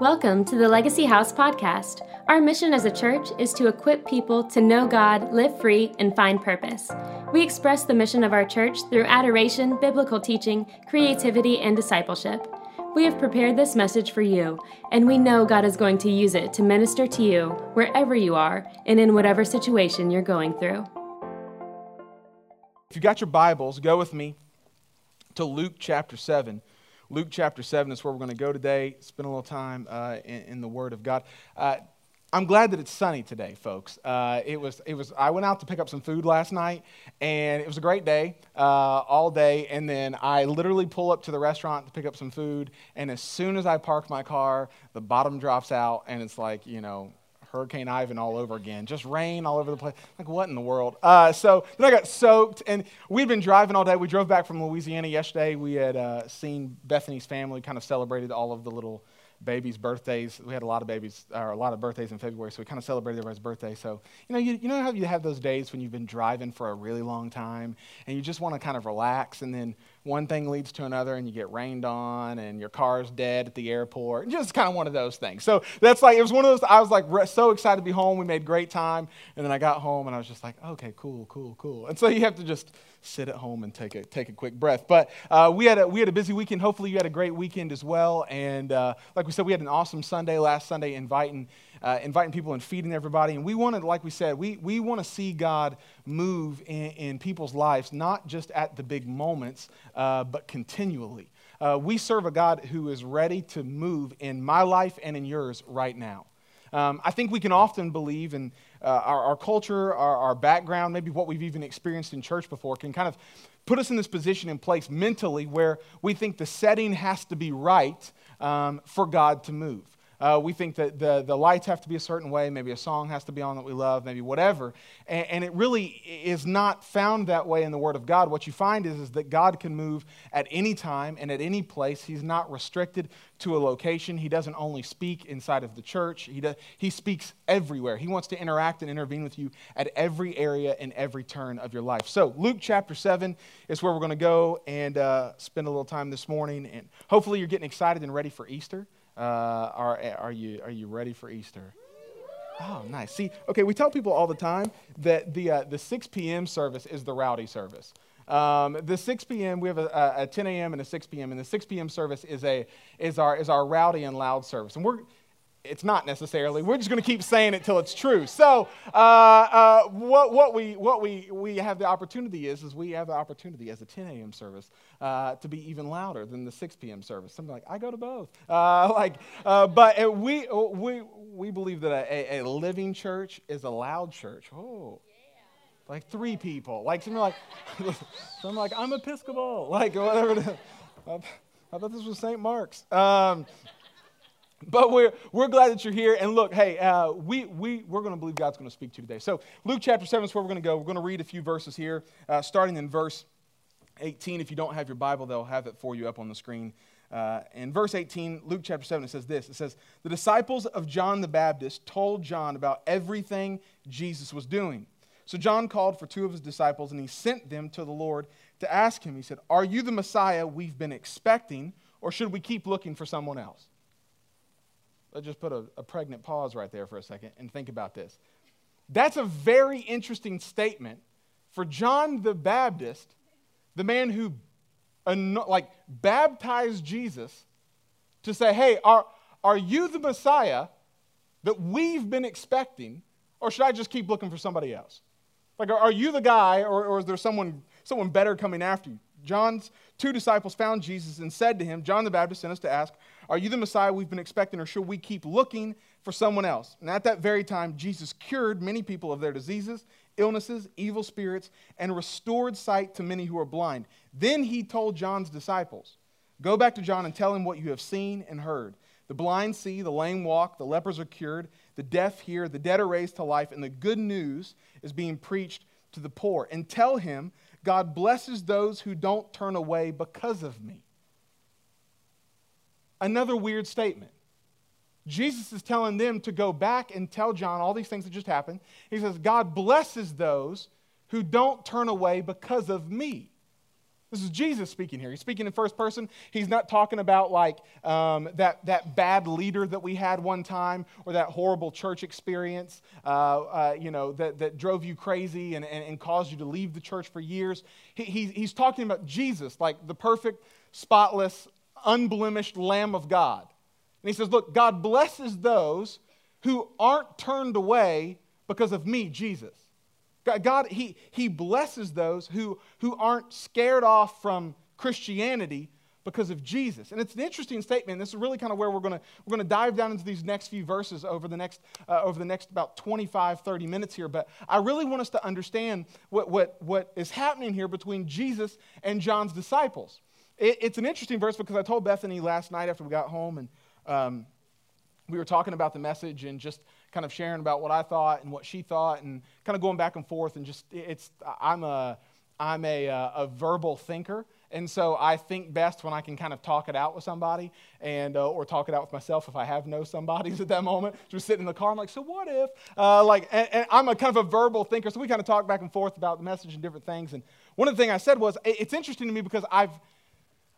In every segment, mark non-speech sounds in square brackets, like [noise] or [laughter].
Welcome to the Legacy House podcast. Our mission as a church is to equip people to know God, live free, and find purpose. We express the mission of our church through adoration, biblical teaching, creativity, and discipleship. We have prepared this message for you, and we know God is going to use it to minister to you wherever you are and in whatever situation you're going through. If you got your Bibles, go with me to Luke chapter 7. Luke chapter 7 is where we're going to go today, spend a little time uh, in, in, the Word of God. Uh, I'm glad that it's sunny today, folks. Uh, it was, it was, I went out to pick up some food last night, and it was a great day, uh, all day. And then I literally pull up to the restaurant to pick up some food, and as soon as I park my car, the bottom drops out, and it's like, you know, Hurricane Ivan all over again. Just rain all over the place. Like, what in the world? Uh, so then I got soaked, and we'd been driving all day. We drove back from Louisiana yesterday. We had uh, seen Bethany's family kind of celebrated all of the little babies' birthdays. We had a lot of babies, or a lot of birthdays in February, so we kind of celebrated everybody's birthday. So, you know, you, you know how you have those days when you've been driving for a really long time, and you just want to kind of relax, and then one thing leads to another and you get rained on and your car's dead at the airport. Just kind of one of those things. So that's like, it was one of those, I was like so excited to be home. We made great time. And then I got home and I was just like, okay, cool, cool, cool. And so you have to just sit at home and take a, take a quick breath. But uh, we, had a, we had a busy weekend. Hopefully you had a great weekend as well. And uh, like we said, we had an awesome Sunday last Sunday inviting uh, inviting people and feeding everybody. And we wanted, like we said, we, we want to see God move in, in people's lives, not just at the big moments, uh, but continually. Uh, we serve a God who is ready to move in my life and in yours right now. Um, I think we can often believe in uh, our, our, culture, our, our background, maybe what we've even experienced in church before, can kind of put us in this position in place mentally where we think the setting has to be right um, for God to move. Uh, we think that the, the lights have to be a certain way, maybe a song has to be on that we love, maybe whatever. And, and, it really is not found that way in the Word of God. What you find is, is that God can move at any time and at any place. He's not restricted to a location. He doesn't only speak inside of the church, He, he speaks everywhere. He wants to interact and intervene with you at every area and every turn of your life. So, Luke chapter 7 is where we're going to go and uh, spend a little time this morning. And hopefully, you're getting excited and ready for Easter. Uh, are, are, you, are you ready for Easter? Oh, nice. See, okay, we tell people all the time that the, uh, the 6 p.m. service is the rowdy service. Um, the 6 p.m. we have a, a 10 a.m. and a 6 p.m. and the 6 p.m. service is a is our is our rowdy and loud service, and we're it's not necessarily. We're just going to keep saying it till it's true. So, uh, uh, what, what, we, what we, we have the opportunity is, is we have the opportunity as a 10 a.m. service uh, to be even louder than the 6 p.m. service. Something like, I go to both. Uh, [laughs] like, uh, but we, we, we believe that a, a, living church is a loud church. Oh. Like three people, like something like, [laughs] something like I'm Episcopal, like whatever. I thought this was St. Mark's. Um, but we're, we're glad that you're here. And look, hey, uh, we, we, we're going to believe God's going to speak to you today. So, Luke chapter 7 is where we're going to go. We're going to read a few verses here, uh, starting in verse 18. If you don't have your Bible, they'll have it for you up on the screen. Uh, in verse 18, Luke chapter 7, it says this It says, The disciples of John the Baptist told John about everything Jesus was doing. So John called for two of his disciples and he sent them to the Lord to ask him. He said, Are you the Messiah we've been expecting, or should we keep looking for someone else? Let's just put a, a pregnant pause right there for a second and think about this. That's a very interesting statement for John the Baptist, the man who like baptized Jesus, to say, "Hey, are are you the Messiah that we've been expecting, or should I just keep looking for somebody else? Like, are, are you the guy, or, or is there someone someone better coming after you?" John's two disciples found Jesus and said to him, John the Baptist sent us to ask, Are you the Messiah we've been expecting, or should we keep looking for someone else? And at that very time, Jesus cured many people of their diseases, illnesses, evil spirits, and restored sight to many who are blind. Then he told John's disciples, Go back to John and tell him what you have seen and heard. The blind see, the lame walk, the lepers are cured, the deaf hear, the dead are raised to life, and the good news is being preached to the poor. And tell him God blesses those who don't turn away because of me. Another weird statement. Jesus is telling them to go back and tell John all these things that just happened. He says, God blesses those who don't turn away because of me. This is Jesus speaking here. He's speaking in first person. He's not talking about like um, that, that bad leader that we had one time or that horrible church experience, uh, uh, you know, that, that drove you crazy and, and, and, caused you to leave the church for years. He, he, he's talking about Jesus, like the perfect, spotless, unblemished Lamb of God. And he says, Look, God blesses those who aren't turned away because of me, Jesus. God, he, he blesses those who, who aren't scared off from Christianity because of Jesus. And it's an interesting statement. This is really kind of where we're going to we're going to dive down into these next few verses over the next uh, over the next about 25 30 minutes here, but I really want us to understand what what what is happening here between Jesus and John's disciples. It, it's an interesting verse because I told Bethany last night after we got home and um, we were talking about the message and just kind of sharing about what I thought and what she thought and kind of going back and forth and just it's I'm a I'm a, uh, a verbal thinker and so I think best when I can kind of talk it out with somebody and uh, or talk it out with myself if I have no somebodies [laughs] at that moment. Just sitting in the car, I'm like, so what if? Uh, like, and, and, I'm a kind of a verbal thinker, so we kind of talk back and forth about the message and different things. And one of the things I said was, it's interesting to me because I've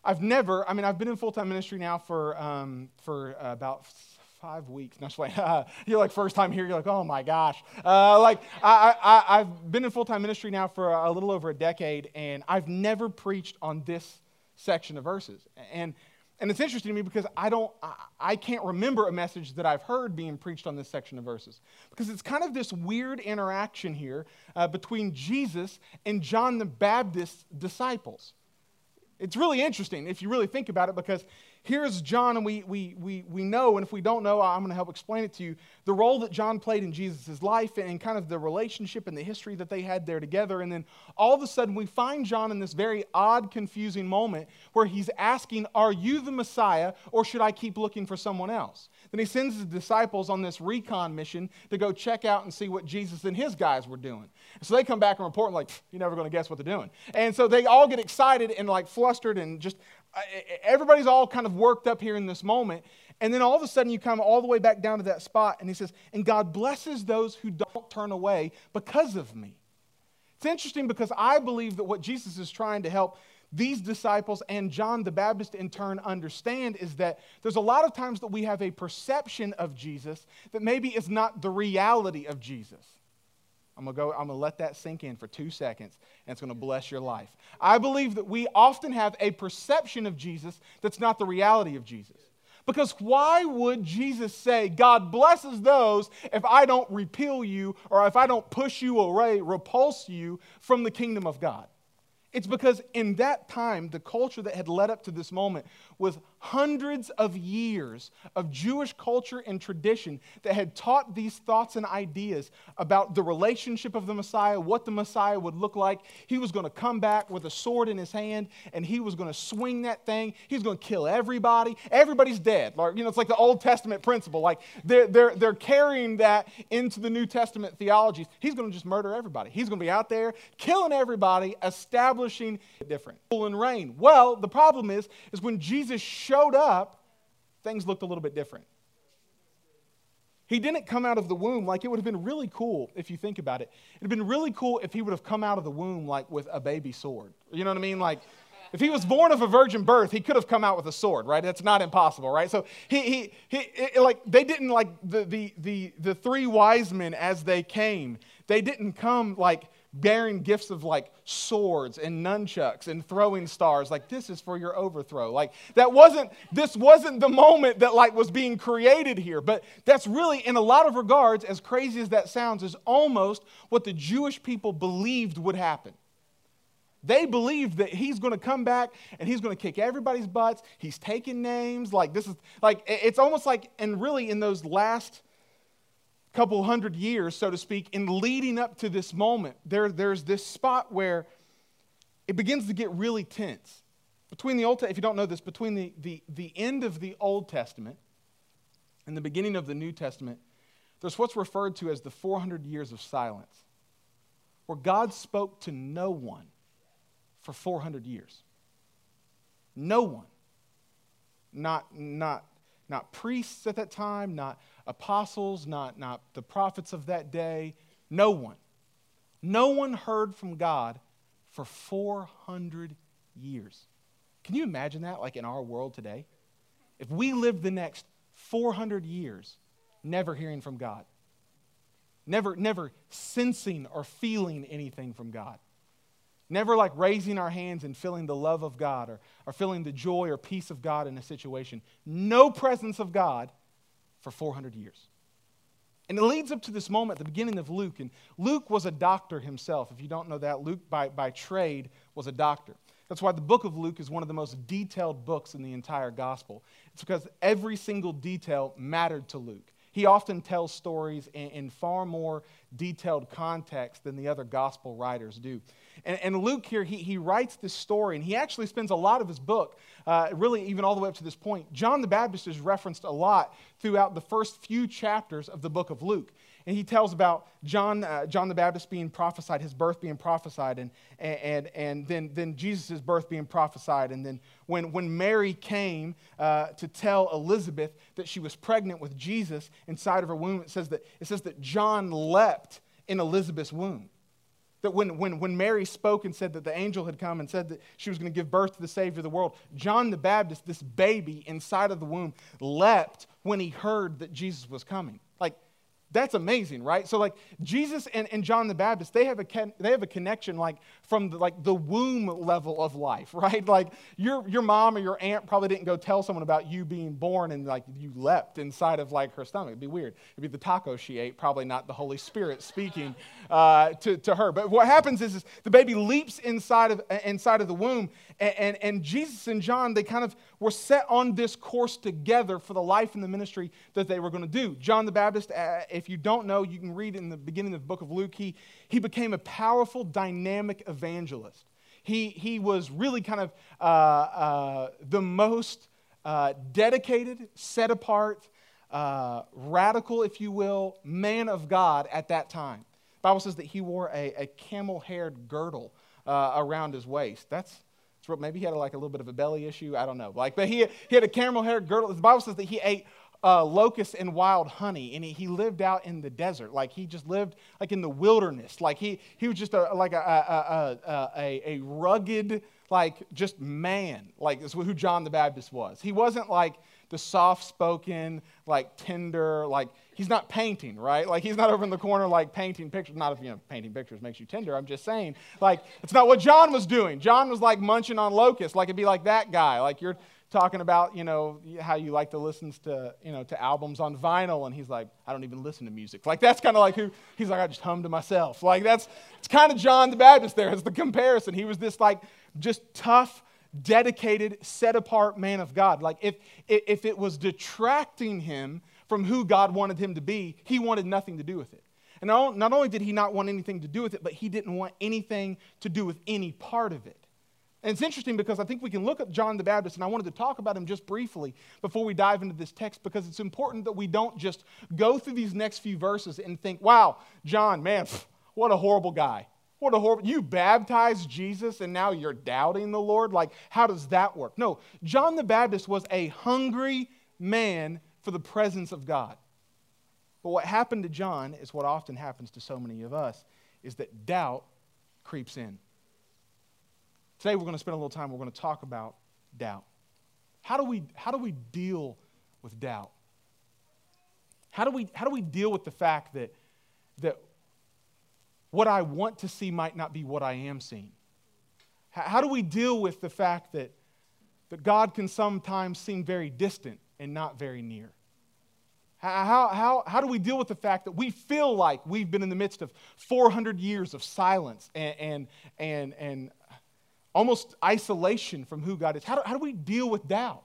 I've never, I mean, I've been in full time ministry now for um, for uh, about five weeks. Like, [laughs] you're like first time here, you're like, oh my gosh. Uh, like, I, I, I've been in full time ministry now for a little over a decade, and I've never preached on this section of verses. And, and it's interesting to me because I, don't, I, I can't remember a message that I've heard being preached on this section of verses. Because it's kind of this weird interaction here uh, between Jesus and John the Baptist's disciples. It's really interesting if you really think about it because here's John, and we, we, we, we know, and if we don't know, I'm going to help explain it to you the role that John played in Jesus' life and kind of the relationship and the history that they had there together. And then all of a sudden, we find John in this very odd, confusing moment where he's asking, Are you the Messiah, or should I keep looking for someone else? Then he sends his disciples on this recon mission to go check out and see what Jesus and his guys were doing. So they come back and report, like, You're never going to guess what they're doing. And so they all get excited and like flustered and just uh, everybody's all kind of worked up here in this moment. And then all of a sudden, you come all the way back down to that spot, and he says, And God blesses those who don't turn away because of me. It's interesting because I believe that what Jesus is trying to help these disciples and John the Baptist in turn understand is that there's a lot of times that we have a perception of Jesus that maybe is not the reality of Jesus. I'm to go, I'm to let that sink in for two seconds, and it's to bless your life. I believe that we often have a perception of Jesus that's not the reality of Jesus. Because why would Jesus say, God blesses those if I don't repeal you or if I don't push you away, repulse you from the kingdom of God? It's because in that time, the culture that had led up to this moment was hundreds of years of Jewish culture and tradition that had taught these thoughts and ideas about the relationship of the Messiah, what the Messiah would look like. He was going to come back with a sword in his hand and he was going to swing that thing. He's going to kill everybody. Everybody's dead. Like, you know, it's like the Old Testament principle. Like they're, they're, they're carrying that into the New Testament theologies. He's going to just murder everybody. He's going to be out there killing everybody, establishing different. Rule and reign. Well, the problem is, is when Jesus showed up, things looked a little bit different. He didn't come out of the womb like it would have been really cool if you think about it. It would have been really cool if he would have come out of the womb like with a baby sword. You know what I mean? Like if he was born of a virgin birth, he could have come out with a sword, right? That's not impossible, right? So he, he, he it, like they didn't like the, the, the, the three wise men as they came. They didn't come like bearing gifts of like swords and nunchucks and throwing stars. Like this is for your overthrow. Like that wasn't this wasn't the moment that like was being created here. But that's really in a lot of regards as crazy as that sounds is almost what the jewish people believed would happen. They believed that he's going to come back and he's going to kick everybody's butts. He's taking names. Like this is like it's almost like and really in those last couple hundred years, so to speak, in leading up to this moment, there, there's this spot where it begins to get really tense. Between the Old, if you don't know this, between the, the, the end of the Old Testament and the beginning of the New Testament, there's what's referred to as the 400 years of silence, where God spoke to no one for 400 years. No one. Not, not, not priests at that time, not apostles, not, not the prophets of that day. No one. No one heard from God for 400 years. Can you imagine that, like in our world today? If we lived the next 400 years never hearing from God, never, never sensing or feeling anything from God, never like raising our hands and feeling the love of God or, or feeling the joy or peace of God in a situation, no presence of God for 400 years. And it leads up to this moment the beginning of Luke. And Luke was a doctor himself. If you don't know that, Luke by, by trade was a doctor. That's why the book of Luke is one of the most detailed books in the entire gospel. It's because every single detail mattered to Luke. He often tells stories in, in far more detailed context than the other gospel writers do. And, and Luke here, he, he writes this story, and he actually spends a lot of his book, uh, really even all the way up to this point. John the Baptist is referenced a lot throughout the first few chapters of the book of Luke. And he tells about John, uh, John the Baptist being prophesied, his birth being prophesied, and, and, and then, then Jesus' birth being prophesied. And then when, when Mary came uh, to tell Elizabeth that she was pregnant with Jesus inside of her womb, it says that, it says that John leapt in Elizabeth's womb. That when, when, when Mary spoke and said that the angel had come and said that she was going to give birth to the Savior of the world, John the Baptist, this baby inside of the womb, leapt when he heard that Jesus was coming. That's amazing, right? So like Jesus and, and John the Baptist, they have a they have a connection like from the, like the womb level of life, [laughs] right? Like your your mom or your aunt probably didn't go tell someone about you being born and like you leapt inside of like her stomach. It'd be weird. It'd be the taco she ate, probably not the Holy Spirit speaking [laughs] uh, to, to her. But what happens is, is the baby leaps inside of inside of the womb, and, and, and Jesus and John they kind of were set on this course together for the life and the ministry that they were going to do. John the Baptist. Uh, if you don't know, you can read in the beginning of the book of Luke, he, he became a powerful, dynamic evangelist. He, he was really kind of uh, uh, the most uh, dedicated, set apart, uh, radical, if you will, man of God at that time. The Bible says that he wore a, a camel haired girdle uh, around his waist. That's, maybe he had like a little bit of a belly issue. I don't know. Like, but he, he had a camel haired girdle. The Bible says that he ate uh, locusts and wild honey, and he, he lived out in the desert. Like he just lived like in the wilderness. Like he, he was just a, like a, a, a, a, rugged, like just man. Like is who John the Baptist was. He wasn't like the soft spoken, like tender, like he's not painting, right? Like he's not over in the corner like painting pictures. Not if you know painting pictures makes you tender. I'm just saying, like it's not what John was doing. John was like munching on locusts. Like it'd be like that guy. Like you're talking about, you know, how you like to listen to, you know, to albums on vinyl, and he's like, I don't even listen to music. Like that's kind of like who he's like, I just hum to myself. Like that's it's kind of John the Baptist there as the comparison. He was this like just tough, dedicated, set apart man of God. Like if if it was detracting him from who God wanted him to be, he wanted nothing to do with it. And not only did he not want anything to do with it, but he didn't want anything to do with any part of it. And it's interesting because I think we can look at John the Baptist, and I wanted to talk about him just briefly before we dive into this text because it's important that we don't just go through these next few verses and think, wow, John, man, what a horrible guy. What a horrible, you baptized Jesus and now you're doubting the Lord? Like, how does that work? No, John the Baptist was a hungry man for the presence of God. But what happened to John is what often happens to so many of us is that doubt creeps in. Today we're going to spend a little time, we're going to talk about doubt. How do we, how do we deal with doubt? How do, we, how do we deal with the fact that, that what I want to see might not be what I am seeing? How, how do we deal with the fact that, that God can sometimes seem very distant and not very near? How, how, how do we deal with the fact that we feel like we've been in the midst of 400 years of silence and, and, and, and almost isolation from who God is. How do, how do we deal with doubt?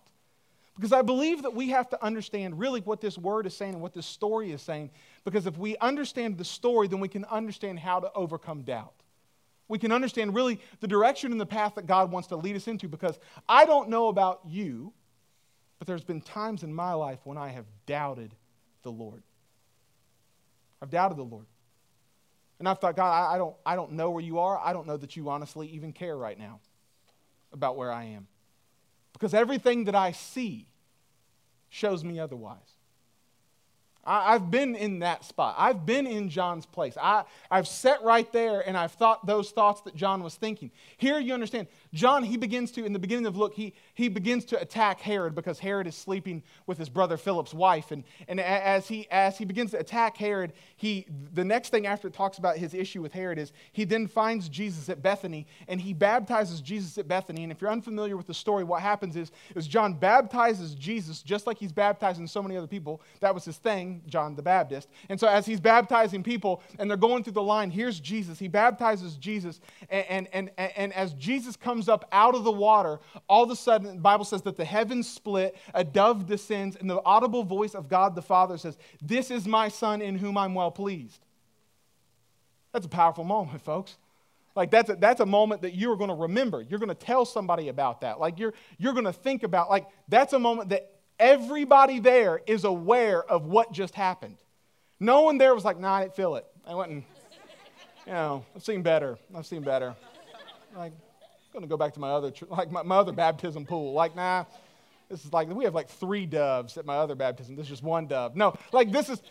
Because I believe that we have to understand really what this word is saying and what this story is saying. Because if we understand the story, then we can understand how to overcome doubt. We can understand really the direction and the path that God wants to lead us into. Because I don't know about you, but there's been times in my life when I have doubted the Lord. I've doubted the Lord. And I've thought, God, I, I, don't, I don't know where you are. I don't know that you honestly even care right now about where I am. Because everything that I see shows me otherwise. I, have been in that spot. I've been in John's place. I, I've sat right there and I've thought those thoughts that John was thinking. Here you understand, John, he begins to, in the beginning of Luke, he, he begins to attack Herod because Herod is sleeping with his brother Philip's wife. And, and as, he, as he begins to attack Herod, he, the next thing after it talks about his issue with Herod is he then finds Jesus at Bethany and he baptizes Jesus at Bethany. And if you're unfamiliar with the story, what happens is, is John baptizes Jesus just like he's baptizing so many other people. That was his thing John the Baptist. And so as he's baptizing people and they're going through the line, here's Jesus. He baptizes Jesus. And, and, and, and as Jesus comes up out of the water, all of a sudden, the Bible says that the heavens split, a dove descends, and the audible voice of God the Father says, This is my Son in whom I'm well pleased. That's a powerful moment, folks. Like that's a, that's a moment that you're going to remember. You're going to tell somebody about that. Like you're, you're going to think about, like that's a moment that Everybody there is aware of what just happened. No one there was like, nah, I didn't feel it. I went and, you know, I've seen better. I've seen better. Like, I'm going to go back to my other, like my, my other baptism pool. Like, nah, this is like, we have like three doves at my other baptism. This is just one dove. No, like this is,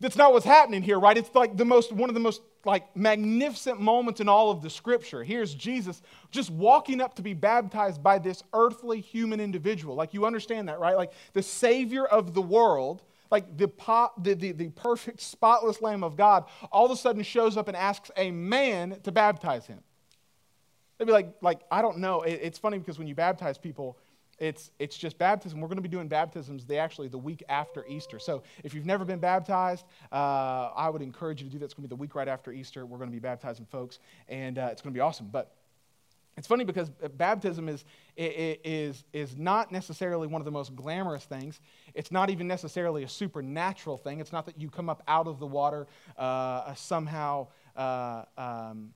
that's not what's happening here, right? It's like the most, one of the most like magnificent moments in all of the scripture. Here's Jesus just walking up to be baptized by this earthly human individual. Like you understand that, right? Like the savior of the world, like the, the, the, the perfect, spotless Lamb of God, all of a sudden shows up and asks a man to baptize him. They'd be like, like I don't know. It, it's funny because when you baptize people, it's, it's just baptism. We're going to be doing baptisms the, actually the week after Easter. So if you've never been baptized, uh, I would encourage you to do that. It's going to be the week right after Easter. We're going to be baptizing folks, and uh, it's going to be awesome. But it's funny because baptism is, is, is not necessarily one of the most glamorous things. It's not even necessarily a supernatural thing. It's not that you come up out of the water uh, somehow. Uh, um,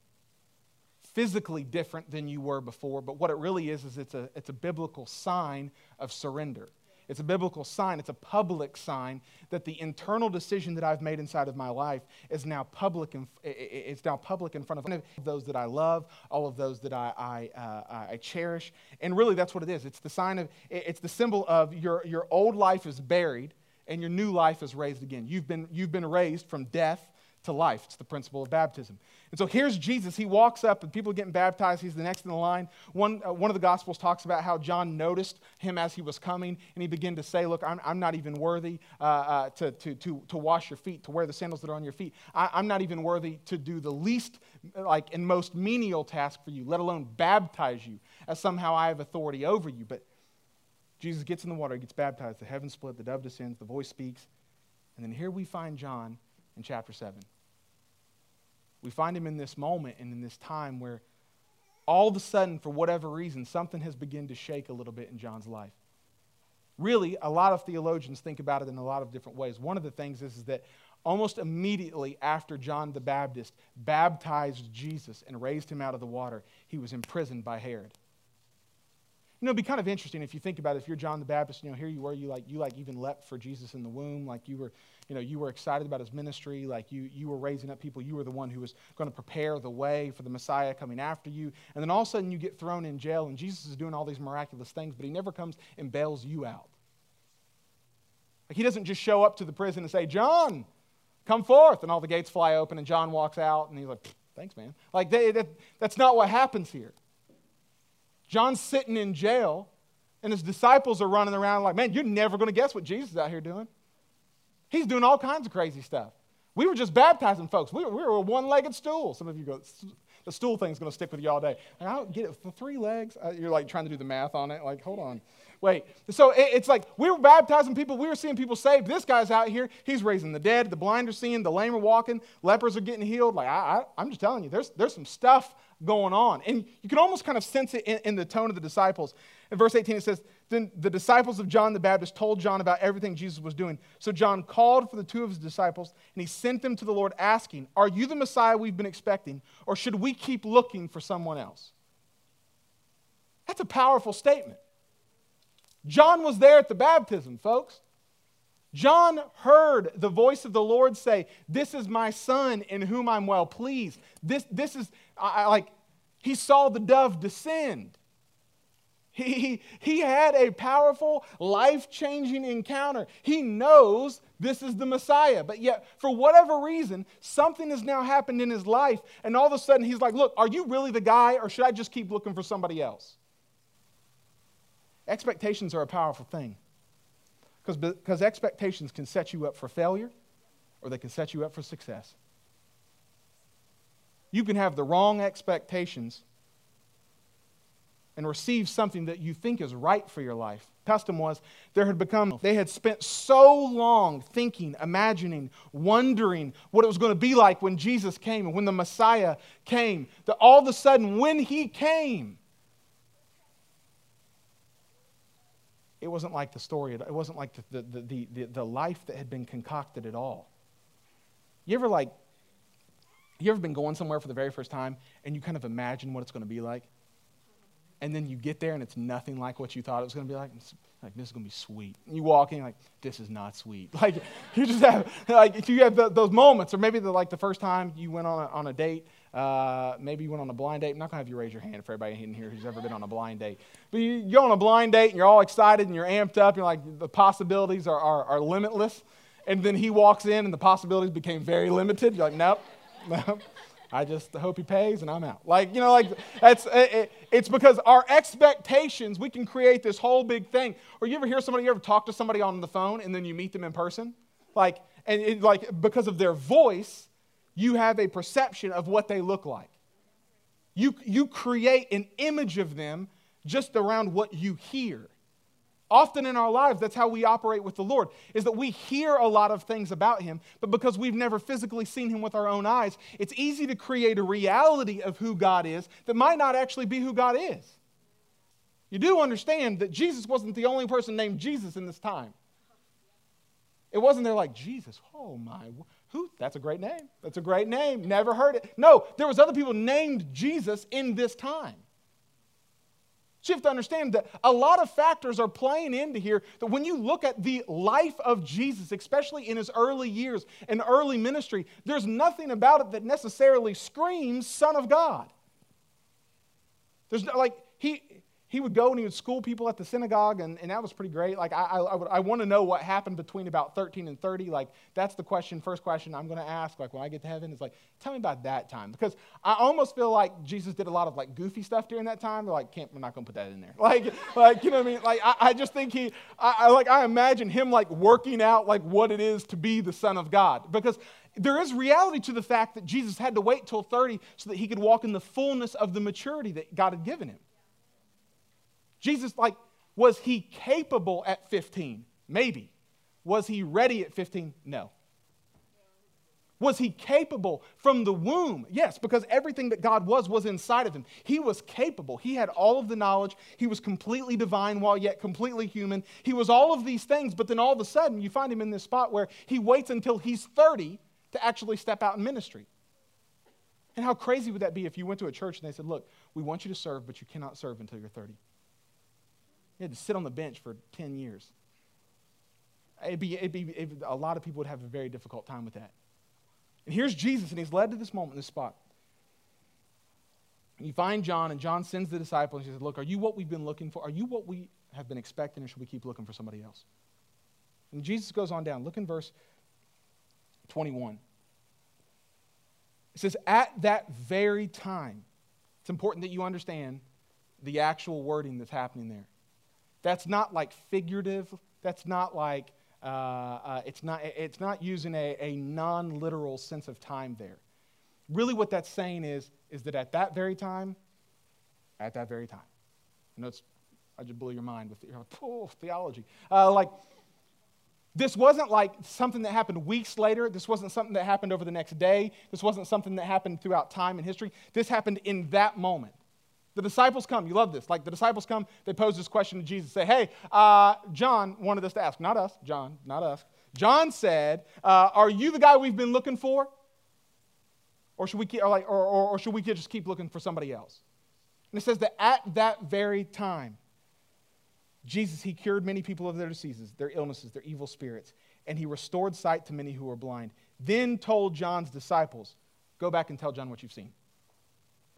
physically different than you were before, but what it really is is it's a, it's a biblical sign of surrender. It's a biblical sign, it's a public sign that the internal decision that I've made inside of my life is now public and it's now public in front of those that I love, all of those that I, I, uh, I cherish. And really that's what it is. It's the sign of it's the symbol of your, your old life is buried and your new life is raised again. You've been, you've been raised from death to life. It's the principle of baptism. And so here's Jesus. He walks up, and people are getting baptized. He's the next in the line. One, uh, one of the Gospels talks about how John noticed him as he was coming, and he began to say, Look, I'm, I'm not even worthy uh, uh, to, to, to, to wash your feet, to wear the sandals that are on your feet. I, I'm not even worthy to do the least, like, and most menial task for you, let alone baptize you, as somehow I have authority over you. But Jesus gets in the water, he gets baptized, the heavens split, the dove descends, the voice speaks. And then here we find John in chapter 7. We find him in this moment and in this time where all of a sudden, for whatever reason, something has begun to shake a little bit in John's life. Really, a lot of theologians think about it in a lot of different ways. One of the things is, is that almost immediately after John the Baptist baptized Jesus and raised him out of the water, he was imprisoned by Herod. You know, it'd be kind of interesting if you think about it. If you're John the Baptist, you know, here you were, you like, you like even leapt for Jesus in the womb, like you were, you know, you were excited about his ministry, like you, you were raising up people. You were the one who was going to prepare the way for the Messiah coming after you. And then all of a sudden you get thrown in jail, and Jesus is doing all these miraculous things, but he never comes and bails you out. Like he doesn't just show up to the prison and say, John, come forth, and all the gates fly open, and John walks out, and he's like, thanks, man. Like they, that, that's not what happens here. John's sitting in jail, and his disciples are running around like, man, you're never going to guess what Jesus is out here doing. He's doing all kinds of crazy stuff. We were just baptizing folks. We were, we were a one legged stool. Some of you go, the stool thing's going to stick with you all day. Like, I don't get it. For three legs? Uh, you're like trying to do the math on it. Like, hold on. Wait. So it, it's like we were baptizing people. We were seeing people saved. This guy's out here. He's raising the dead. The blind are seeing. The lame are walking. Lepers are getting healed. Like, I, I, I'm just telling you, there's, there's some stuff going on. And you can almost kind of sense it in, in, the tone of the disciples. In verse 18, it says, Then the disciples of John the Baptist told John about everything Jesus was doing. So John called for the two of his disciples, and he sent them to the Lord, asking, Are you the Messiah we've been expecting, or should we keep looking for someone else? That's a powerful statement. John was there at the baptism, folks. John heard the voice of the Lord say, This is my son in whom I'm well pleased. This, this is, I, like, he saw the dove descend. He, he had a powerful, life changing encounter. He knows this is the Messiah. But yet, for whatever reason, something has now happened in his life. And all of a sudden, he's like, Look, are you really the guy, or should I just keep looking for somebody else? Expectations are a powerful thing because expectations can set you up for failure or they can set you up for success. You can have the wrong expectations and receive something that you think is right for your life. Custom was there had become, they had spent so long thinking, imagining, wondering what it was going to be like when Jesus came and when the Messiah came, that all of a sudden, when he came, it wasn't like the story, it wasn't like the, the, the, the, the life that had been concocted at all. You ever like, you ever been going somewhere for the very first time and you kind of imagine what it's going to be like? and then you get there and it's nothing like what you thought it was going to be like. It's like this is going to be sweet. And you walk in like this is not sweet. [laughs] Like you just have like if you have the, those moments, or maybe the, like the first time you went on a, on a date. Uh, maybe you went on a blind date. I'm not going to have you raise your hand for everybody in here who's ever been on a blind date. But you go on a blind date and you're all excited and you're amped up. You're like the possibilities are, are, are limitless. And then he walks in and the possibilities became very limited. You're like nope, [laughs] nope. I just hope he pays and I'm out. Like, you know, like that's it, it's because our expectations, we can create this whole big thing. Or you ever hear somebody, you ever talk to somebody on the phone and then you meet them in person? Like, and it, like because of their voice, you have a perception of what they look like. You, you create an image of them just around what you hear. Often in our lives, that's how we operate with the Lord, is that we hear a lot of things about Him, but because we've never physically seen Him with our own eyes, it's easy to create a reality of who God is that might not actually be who God is. You do understand that Jesus wasn't the only person named Jesus in this time. It wasn't there like, Jesus, oh my, who? That's a great name. That's a great name. Never heard it. No, there was other people named Jesus in this time. So you have to understand that a lot of factors are playing into here that when you look at the life of Jesus, especially in his early years and early ministry, there's nothing about it that necessarily screams Son of God. There's like, he, he would go and he would school people at the synagogue, and, and that was pretty great. Like, I, I, I, I want to know what happened between about 13 and 30. Like, that's the question, first question I'm going to ask, like, when I get to heaven, is like, tell me about that time. Because I almost feel like Jesus did a lot of, like, goofy stuff during that time. They're like, can't, we're not going to put that in there. [laughs] Like, like, you know what I mean? Like, I, I just think he, I, I, like, I imagine him, like, working out, like, what it is to be the Son of God. Because there is reality to the fact that Jesus had to wait till 30 so that he could walk in the fullness of the maturity that God had given him. Jesus, like, was he capable at 15? Maybe. Was he ready at 15? No. Was he capable from the womb? Yes, because everything that God was was inside of him. He was capable. He had all of the knowledge. He was completely divine while yet completely human. He was all of these things, but then all of a sudden you find him in this spot where he waits until he's 30 to actually step out in ministry. And how crazy would that be if you went to a church and they said, Look, we want you to serve, but you cannot serve until you're 30? He had to sit on the bench for 10 years. It'd be, it'd be, it'd, a lot of people would have a very difficult time with that. And here's Jesus, and he's led to this moment, this spot. And you find John, and John sends the disciples, and he says, Look, are you what we've been looking for? Are you what we have been expecting, or should we keep looking for somebody else? And Jesus goes on down. Look in verse 21. It says, At that very time, it's important that you understand the actual wording that's happening there. That's not like figurative. That's not like, uh, uh, it's, not, it's not using a, a non literal sense of time there. Really, what that's saying is, is that at that very time, at that very time, I know it's, I just blew your mind with your [laughs] oh, theology. Uh, like, this wasn't like something that happened weeks later. This wasn't something that happened over the next day. This wasn't something that happened throughout time and history. This happened in that moment. The disciples come. You love this. Like the disciples come, they pose this question to Jesus. Say, hey, uh, John wanted us to ask. Not us, John, not us. John said, uh, Are you the guy we've been looking for? Or should, we keep, or, like, or, or, or should we just keep looking for somebody else? And it says that at that very time, Jesus, he cured many people of their diseases, their illnesses, their evil spirits, and he restored sight to many who were blind. Then told John's disciples, Go back and tell John what you've seen.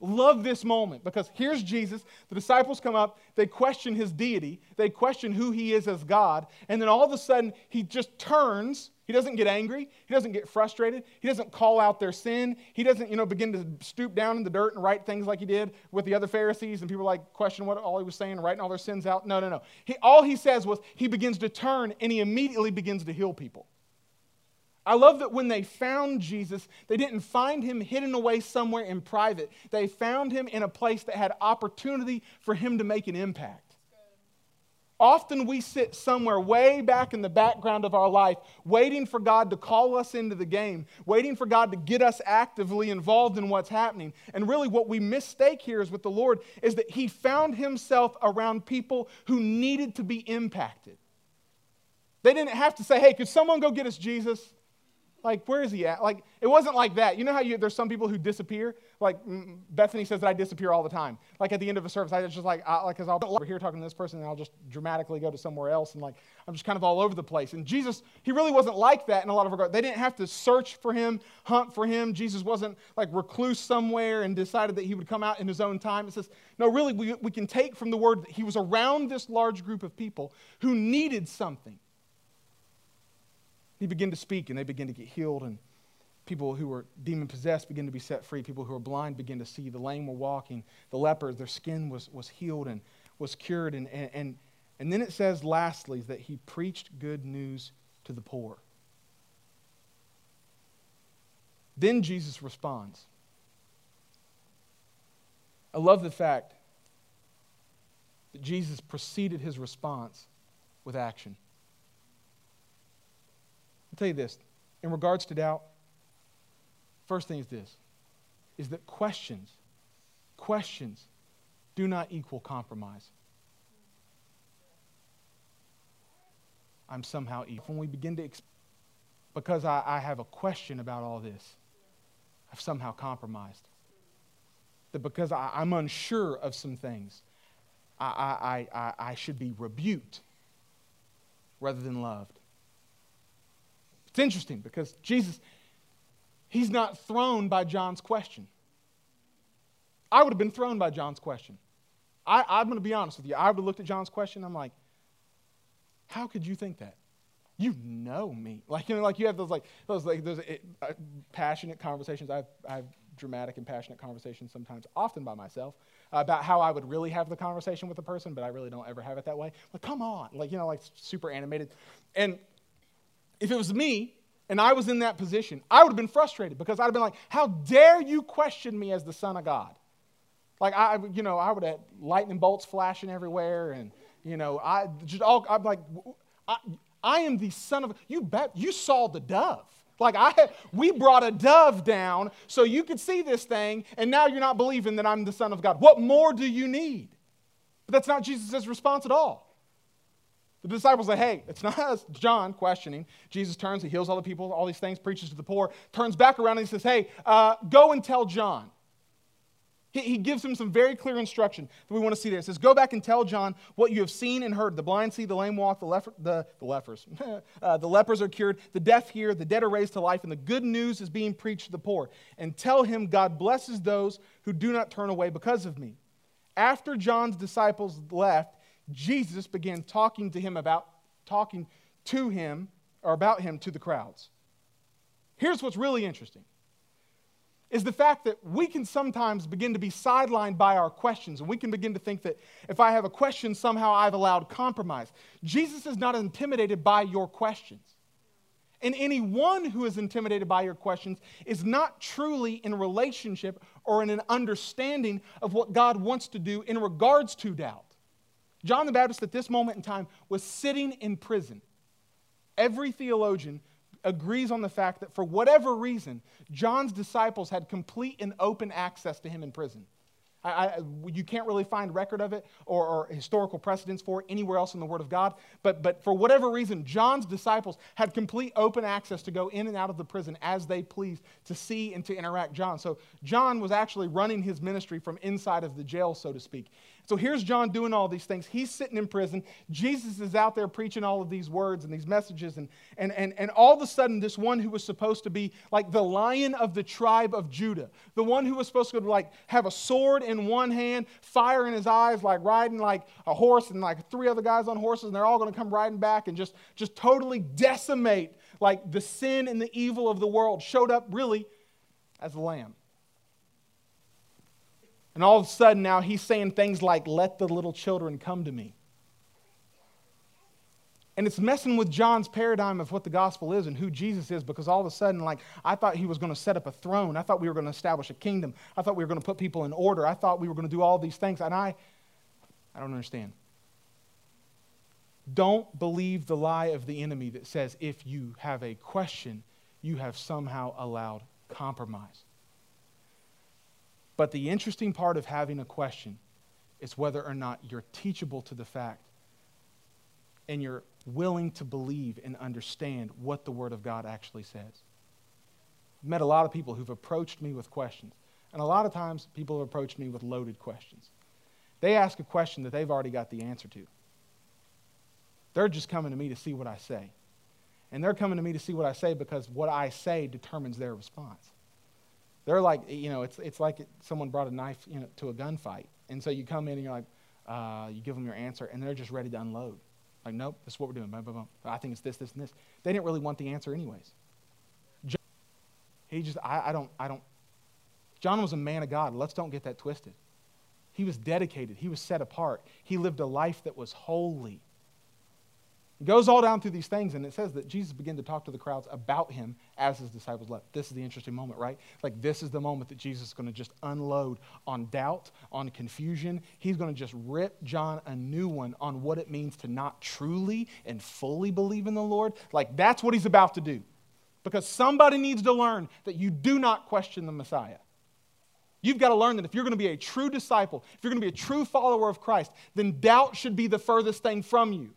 Love this moment because here's Jesus. The disciples come up, they question his deity, they question who he is as God, and then all of a sudden he just turns. He doesn't get angry, he doesn't get frustrated, he doesn't call out their sin, he doesn't, you know, begin to stoop down in the dirt and write things like he did with the other Pharisees, and people like question what all he was saying, and writing all their sins out. No, no, no. He, all he says was he begins to turn and he immediately begins to heal people. I love that when they found Jesus, they didn't find him hidden away somewhere in private. They found him in a place that had opportunity for him to make an impact. Often we sit somewhere way back in the background of our life, waiting for God to call us into the game, waiting for God to get us actively involved in what's happening. And really, what we mistake here is with the Lord is that He found Himself around people who needed to be impacted. They didn't have to say, hey, could someone go get us Jesus? Like, where is he at? Like, it wasn't like that. You know how you, there's some people who disappear? Like, mm, Bethany says that I disappear all the time. Like, at the end of a service, I just like, I, like, because I'll be over here talking to this person and I'll just dramatically go to somewhere else and like, I'm just kind of all over the place. And Jesus, he really wasn't like that in a lot of regards. They didn't have to search for him, hunt for him. Jesus wasn't like recluse somewhere and decided that he would come out in his own time. It says, no, really, we, we can take from the word that he was around this large group of people who needed something. He began to speak, and they began to get healed, and people who were demon possessed began to be set free. People who were blind began to see. The lame were walking. The lepers, their skin was, was healed and was cured. And, and, and, and then it says, lastly, that he preached good news to the poor. Then Jesus responds. I love the fact that Jesus preceded his response with action. I'll tell you this in regards to doubt, first thing is this is that questions, questions do not equal compromise. I'm somehow evil. When we begin to, exp- because I, I have a question about all this, I've somehow compromised. That because I, am unsure of some things, I, I, I, I should be rebuked rather than loved. It's interesting because Jesus, he's not thrown by John's question. I would have been thrown by John's question. I, I'm going to be honest with you. I would have looked at John's question. I'm like, how could you think that? You know me. [laughs] Like, you know, like you have those like those like those uh, passionate conversations. I have, I have dramatic and passionate conversations sometimes, often by myself, about how I would really have the conversation with a person, but I really don't ever have it that way. Like, come on, like you know, like super animated. And if it was me and I was in that position, I would have been frustrated because I'd have been like, how dare you question me as the Son of God? Like, I, you know, I would have lightning bolts flashing everywhere and, you know, I just all, I'm like, I, I am the son of, you bet, you saw the dove. Like I, we brought a dove down so you could see this thing, and now you're not believing that I'm the Son of God. What more do you need? But that's not Jesus' response at all. The disciples say, hey, it's not us. John questioning. Jesus turns, he heals all the people, all these things, preaches to the poor, turns back around and he says, hey, uh, go and tell John. He, he, gives him some very clear instruction that we want to see there. It says, Go back and tell John what you have seen and heard. The blind see, the lame walk, the, the, the lepers. [laughs] uh, the lepers are cured, the deaf hear, the dead are raised to life, and the good news is being preached to the poor. And tell him God blesses those who do not turn away because of me. After John's disciples left, Jesus began talking to him about, talking to him or about him to the crowds. Here's what's really interesting is the fact that we can sometimes begin to be sidelined by our questions, and we can begin to think that if I have a question, somehow I've allowed compromise. Jesus is not intimidated by your questions. And anyone who is intimidated by your questions is not truly in relationship or in an understanding of what God wants to do in regards to doubt. John the Baptist at this moment in time was sitting in prison. Every theologian agrees on the fact that for whatever reason, John's disciples had complete and open access to him in prison. I, I, you can't really find record of it or, or, historical precedence for it anywhere else in the Word of God. But, but for whatever reason, John's disciples had complete open access to go in and out of the prison as they pleased to see and to interact John. So John was actually running his ministry from inside of the jail, so to speak. So here's John doing all these things. He's sitting in prison. Jesus is out there preaching all of these words and these messages. And, and, and, and all of a sudden, this one who was supposed to be like the lion of the tribe of Judah, the one who was supposed to like have a sword in one hand, fire in his eyes, like riding like a horse, and like three other guys on horses, and they're all going to come riding back and just, just totally decimate like the sin and the evil of the world, showed up really as a lamb. And all of a sudden now he's saying things like, Let the little children come to me. And it's messing with John's paradigm of what the gospel is and who Jesus is because all of a sudden, like, I thought he was going to set up a throne. I thought we were going to establish a kingdom. I thought we were going to put people in order. I thought we were going to do all these things. And I, I don't understand. Don't believe the lie of the enemy that says if you have a question, you have somehow allowed compromise. But the interesting part of having a question is whether or not you're teachable to the fact and you're willing to believe and understand what the Word of God actually says. I've met a lot of people who've approached me with questions. And a lot of times, people have approached me with loaded questions. They ask a question that they've already got the answer to. They're just coming to me to see what I say. And they're coming to me to see what I say because what I say determines their response. They're like, you know, it's, it's like someone brought a knife you know, to a gunfight. And so you come in and you're like, uh, you give them your answer, and they're just ready to unload. Like, nope, this is what we're doing. I think it's this, this, and this. They didn't really want the answer anyways. John, he just, I, I don't, I don't. John was a man of God. Let's don't get that twisted. He was dedicated. He was set apart. He lived a life that was holy. It goes all down through these things, and it says that Jesus began to talk to the crowds about him as his disciples left. This is the interesting moment, right? Like, this is the moment that Jesus is going to just unload on doubt, on confusion. He's going to just rip John a new one on what it means to not truly and fully believe in the Lord. Like, that's what he's about to do. Because somebody needs to learn that you do not question the Messiah. You've got to learn that if you're going to be a true disciple, if you're going to be a true follower of Christ, then doubt should be the furthest thing from you.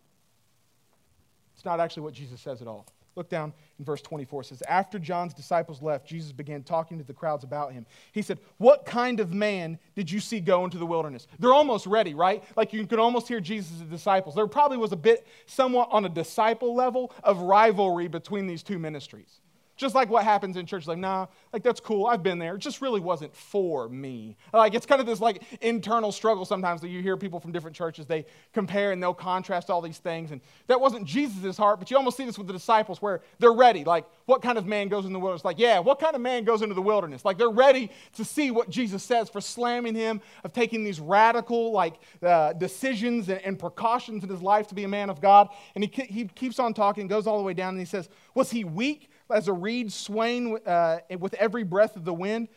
Not actually what Jesus says at all. Look down in verse 24. It says, After John's disciples left, Jesus began talking to the crowds about him. He said, What kind of man did you see go into the wilderness? They're almost ready, right? Like you can almost hear Jesus' disciples. There probably was a bit, somewhat on a disciple level, of rivalry between these two ministries. Just like what happens in church, like, nah, like that's cool. I've been there. It just really wasn't for me. Like it's kind of this like internal struggle sometimes that you hear people from different churches, they compare and they'll contrast all these things. And that wasn't Jesus' heart, but you almost see this with the disciples where they're ready. Like, what kind of man goes in the wilderness? Like, yeah, what kind of man goes into the wilderness? Like they're ready to see what Jesus says for slamming him, of taking these radical like uh, decisions and, and, precautions in his life to be a man of God. And he, he keeps on talking, goes all the way down, and he says, Was he weak? As a reed swaying uh, with every breath of the wind?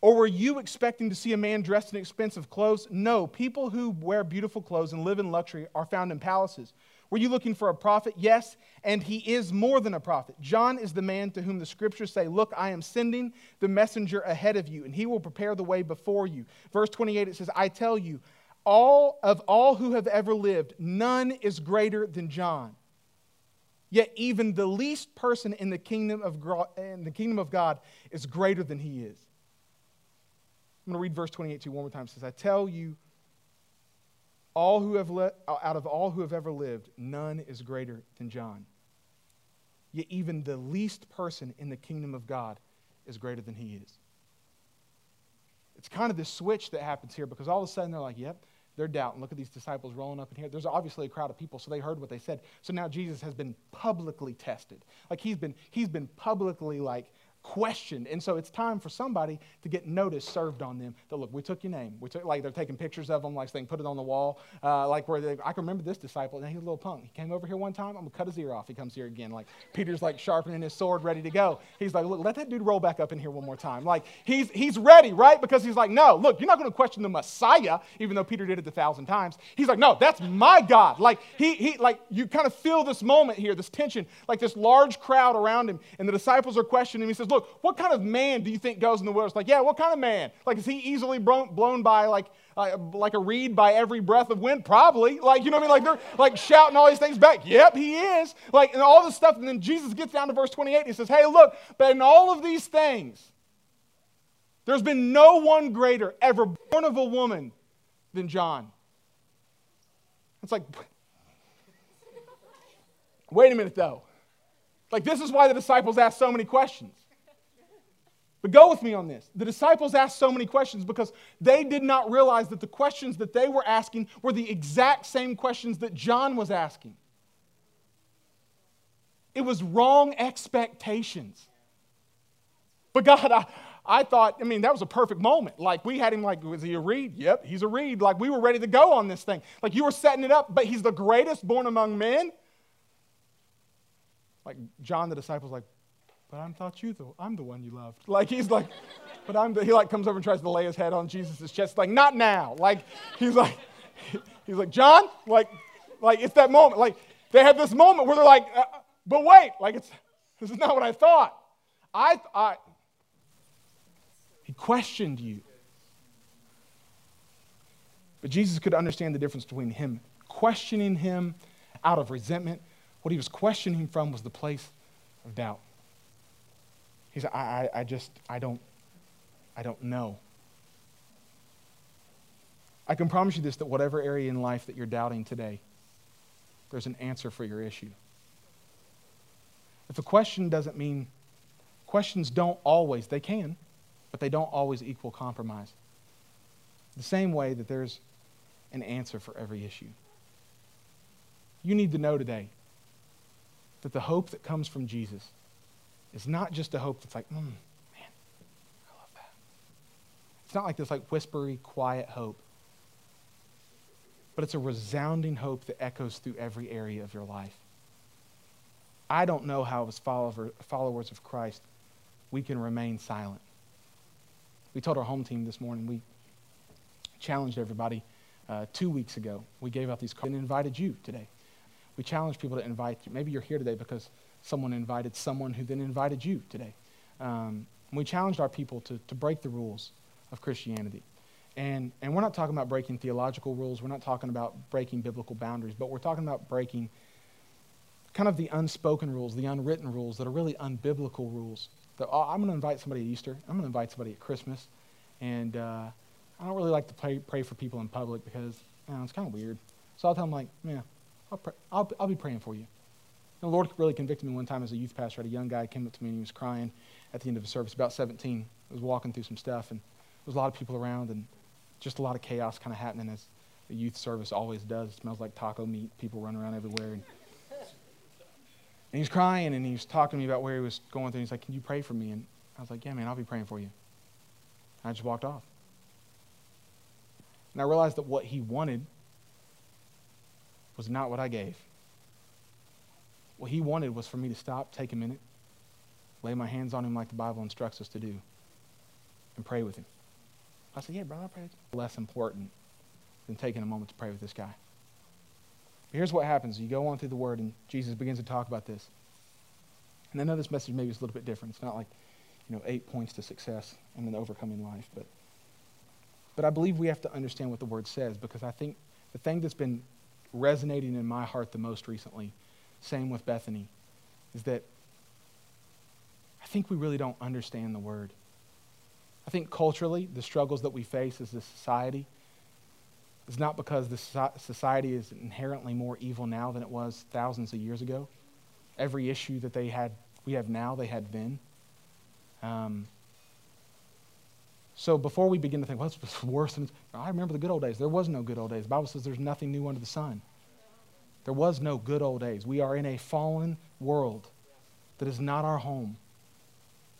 Or were you expecting to see a man dressed in expensive clothes? No, people who wear beautiful clothes and live in luxury are found in palaces. Were you looking for a prophet? Yes, and he is more than a prophet. John is the man to whom the scriptures say, Look, I am sending the messenger ahead of you, and he will prepare the way before you. Verse 28, it says, I tell you, all of all who have ever lived, none is greater than John. Yet even the least person in the kingdom of, in the kingdom of God is greater than he is. I'm going to read verse 28 to you one more time. It says, I tell you, all who have le- out of all who have ever lived, none is greater than John. Yet even the least person in the kingdom of God is greater than he is. It's kind of this switch that happens here because all of a sudden they're like, yep, they're doubting. Look at these disciples rolling up in here. There's obviously a crowd of people, so they heard what they said. So now Jesus has been publicly tested. Like he's been, he's been publicly like questioned. And so it's time for somebody to get notice served on them that, look, we took your name. We took, like they're taking pictures of them, like saying, put it on the wall. Uh, like where they, I can remember this disciple, and he's a little punk. He came over here one time, I'm going to cut his ear off. He comes here again. Like Peter's like sharpening his sword, ready to go. He's like, look, let that dude roll back up in here one more time. Like he's, he's ready, right? Because he's like, no, look, you're not going to question the Messiah, even though Peter did it a thousand times. He's like, no, that's my God. Like he, he like you kind of feel this moment here, this tension, like this large crowd around him, and the disciples are questioning him. He says, look, what kind of man man do you think goes in the wilderness? Like, yeah, what kind of man? Like, is he easily blown by like, uh, like a reed by every breath of wind? Probably. Like, you know what I mean? Like, they're like shouting all these things back. Yep, he is. Like, and all this stuff. And then Jesus gets down to verse 28. and He says, hey, look, but in all of these things, there's been no one greater ever born of a woman than John. It's like, [laughs] wait a minute though. Like, this is why the disciples asked so many questions. But go with me on this. The disciples asked so many questions because they did not realize that the questions that they were asking were the exact same questions that John was asking. It was wrong expectations. But God, I, I thought, I mean, that was a perfect moment. Like, we had him, like, was he a reed? Yep, he's a reed. Like, we were ready to go on this thing. Like, you were setting it up, but he's the greatest born among men. Like, John, the disciple's like, but I thought you, though. I'm the one you loved. Like, he's like, but I'm the, he like comes over and tries to lay his head on Jesus' chest. Like, not now. Like, he's like, he's like, John, like, like, it's that moment. Like, they have this moment where they're like, uh, but wait, like, it's, this is not what I thought. I, I, he questioned you. But Jesus could understand the difference between him questioning him out of resentment. What he was questioning from was the place of doubt. He said, I, I, I just, I don't, I don't know. I can promise you this that whatever area in life that you're doubting today, there's an answer for your issue. If a question doesn't mean, questions don't always, they can, but they don't always equal compromise. The same way that there's an answer for every issue. You need to know today that the hope that comes from Jesus is not just a hope that's like, mm, man, I love that. It's not like this like whispery, quiet hope. But it's a resounding hope that echoes through every area of your life. I don't know how, as followers of Christ, we can remain silent. We told our home team this morning, we challenged everybody uh, two weeks ago. We gave out these cards and invited you today. We challenged people to invite you. Maybe you're here today because someone invited someone who then invited you today. Um, we challenged our people to, to break the rules of Christianity. And, and we're not talking about breaking theological rules, we're not talking about breaking biblical boundaries, but we're talking about breaking kind of the unspoken rules, the unwritten rules that are really unbiblical rules. That, oh, I'm going to invite somebody at Easter, I'm going to invite somebody at Christmas, and uh, I don't really like to pray, pray for people in public because you know, it's kind of weird. So I'll tell them, like, yeah, I'll, pray, I'll, I'll be praying for you. The Lord really convicted me one time as a youth pastor. I had a young guy came up to me and he was crying at the end of the service, about 17. I was walking through some stuff, and there was a lot of people around, and just a lot of chaos kind of happening as the youth service always does. It smells like taco meat, people running around everywhere. And, and he was crying, and he was talking to me about where he was going through. He's like, Can you pray for me? And I was like, Yeah, man, I'll be praying for you. And I just walked off. And I realized that what he wanted was not what I gave. What he wanted was for me to stop, take a minute, lay my hands on him like the Bible instructs us to do, and pray with him. I said, Yeah, brother, I'll pray. Less important than taking a moment to pray with this guy. But here's what happens. You go on through the Word, and Jesus begins to talk about this. And I know this message maybe is a little bit different. It's not like, you know, eight points to success and then overcoming life. But, but I believe we have to understand what the Word says because I think the thing that's been resonating in my heart the most recently same with Bethany, is that I think we really don't understand the word. I think culturally, the struggles that we face as a society is not because the society is inherently more evil now than it was thousands of years ago. Every issue that they had, we have now, they had then. Um, so before we begin to think, well, it's worse than I remember the good old days. There was no good old days. The Bible says there's nothing new under the sun. There was no good old days. We are in a fallen world that is not our home.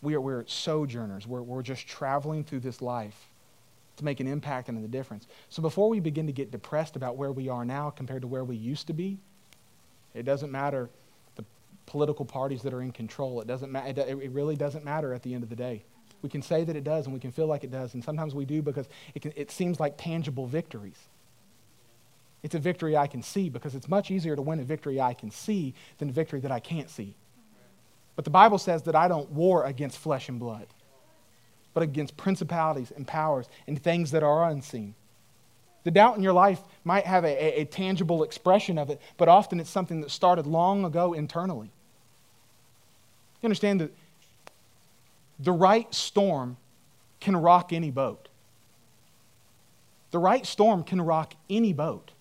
We are, we're sojourners. We're, we're just traveling through this life to make an impact and a difference. So before we begin to get depressed about where we are now compared to where we used to be, it doesn't matter the political parties that are in control. It doesn't ma- it, it really doesn't matter at the end of the day. We can say that it does and we can feel like it does, and sometimes we do because it, can, it seems like tangible victories. It's a victory I can see because it's much easier to win a victory I can see than a victory that I can't see. But the Bible says that I don't war against flesh and blood, but against principalities and powers and things that are unseen. The doubt in your life might have a, a, a tangible expression of it, but often it's something that started long ago internally. You understand that the right storm can rock any boat. The right storm can rock any boat.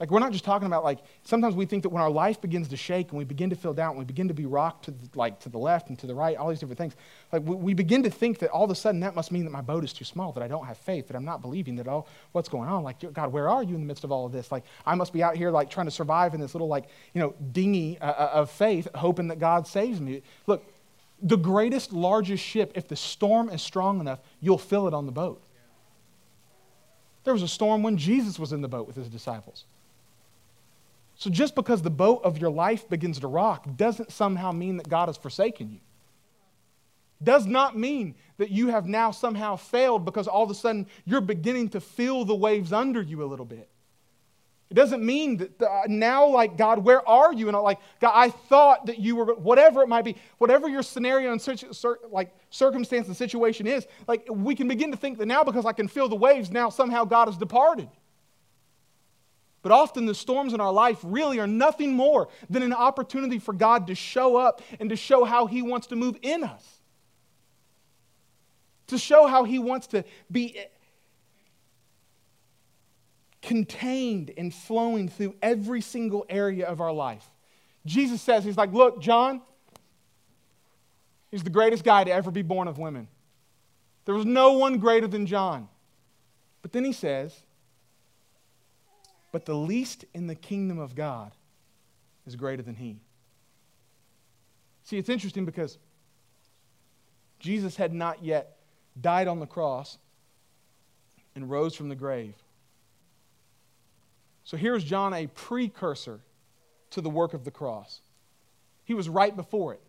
Like, we're not just talking about, like, sometimes we think that when our life begins to shake and we begin to feel down, and we begin to be rocked to the, like, to the left and to the right, all these different things, like, we, we begin to think that all of a sudden that must mean that my boat is too small, that I don't have faith, that I'm not believing, that, oh, what's going on? Like, God, where are you in the midst of all of this? Like, I must be out here, like, trying to survive in this little, like, you know, dinghy uh, uh of faith, hoping that God saves me. Look, the greatest, largest ship, if the storm is strong enough, you'll fill it on the boat. There was a storm when Jesus was in the boat with his disciples. So just because the boat of your life begins to rock doesn't somehow mean that God has forsaken you. Does not mean that you have now somehow failed because all of a sudden you're beginning to feel the waves under you a little bit. It doesn't mean that uh, now, like, God, where are you? And I'm like, God, I thought that you were, whatever it might be, whatever your scenario and like circumstance and situation is, like, we can begin to think that now because I can feel the waves, now somehow God has departed. But often the storms in our life really are nothing more than an opportunity for God to show up and to show how He wants to move in us. To show how He wants to be contained and flowing through every single area of our life. Jesus says, He's like, Look, John, he's the greatest guy to ever be born of women. There was no one greater than John. But then He says, but the least in the kingdom of God is greater than he. See, it's interesting because Jesus had not yet died on the cross and rose from the grave. So here's John, a precursor to the work of the cross. He was right before it.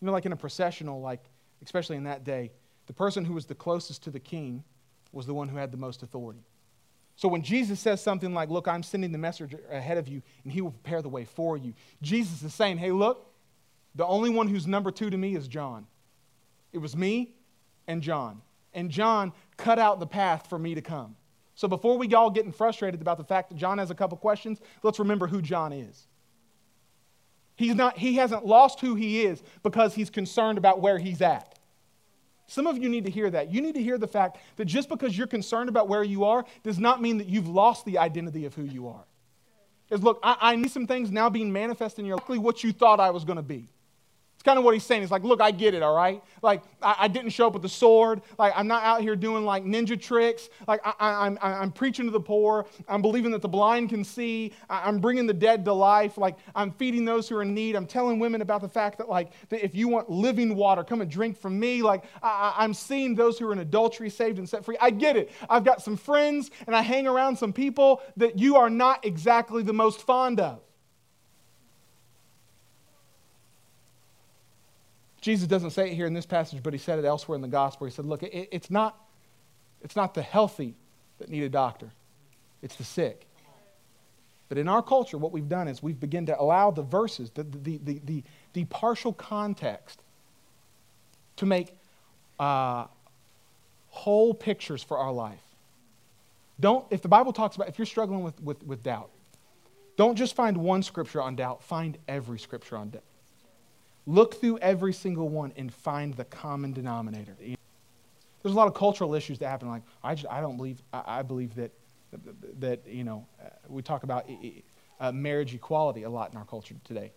You know, like in a processional, like especially in that day, the person who was the closest to the king was the one who had the most authority. So when Jesus says something like, Look, I'm sending the messenger ahead of you, and he will prepare the way for you, Jesus is saying, Hey, look, the only one who's number two to me is John. It was me and John. And John cut out the path for me to come. So before we all getting frustrated about the fact that John has a couple questions, let's remember who John is. He's not, he hasn't lost who he is because he's concerned about where he's at. Some of you need to hear that. You need to hear the fact that just because you're concerned about where you are does not mean that you've lost the identity of who you are. Is look, I, I need some things now being manifest in your life, what you thought I was going to be kind of what he's saying. He's like, look, I get it, all right? Like, I, I, didn't show up with a sword. Like, I'm not out here doing like ninja tricks. Like, I, am I'm, I'm preaching to the poor. I'm believing that the blind can see. I, am bringing the dead to life. Like, I'm feeding those who are in need. I'm telling women about the fact that, like, that if you want living water, come and drink from me. Like, I, I'm seeing those who are in adultery saved and set free. I get it. I've got some friends and I hang around some people that you are not exactly the most fond of. Jesus doesn't say it here in this passage, but he said it elsewhere in the gospel. He said, Look, it, it's, not, it's not the healthy that need a doctor, it's the sick. But in our culture, what we've done is we've begun to allow the verses, the, the, the, the, the partial context, to make uh, whole pictures for our life. Don't, if the Bible talks about, if you're struggling with, with, with doubt, don't just find one scripture on doubt, find every scripture on doubt. Look through every single one and find the common denominator. There's a lot of cultural issues that happen. Like, I, just, I don't believe, I, I believe that, that, you know, uh, we talk about uh, marriage equality a lot in our culture today.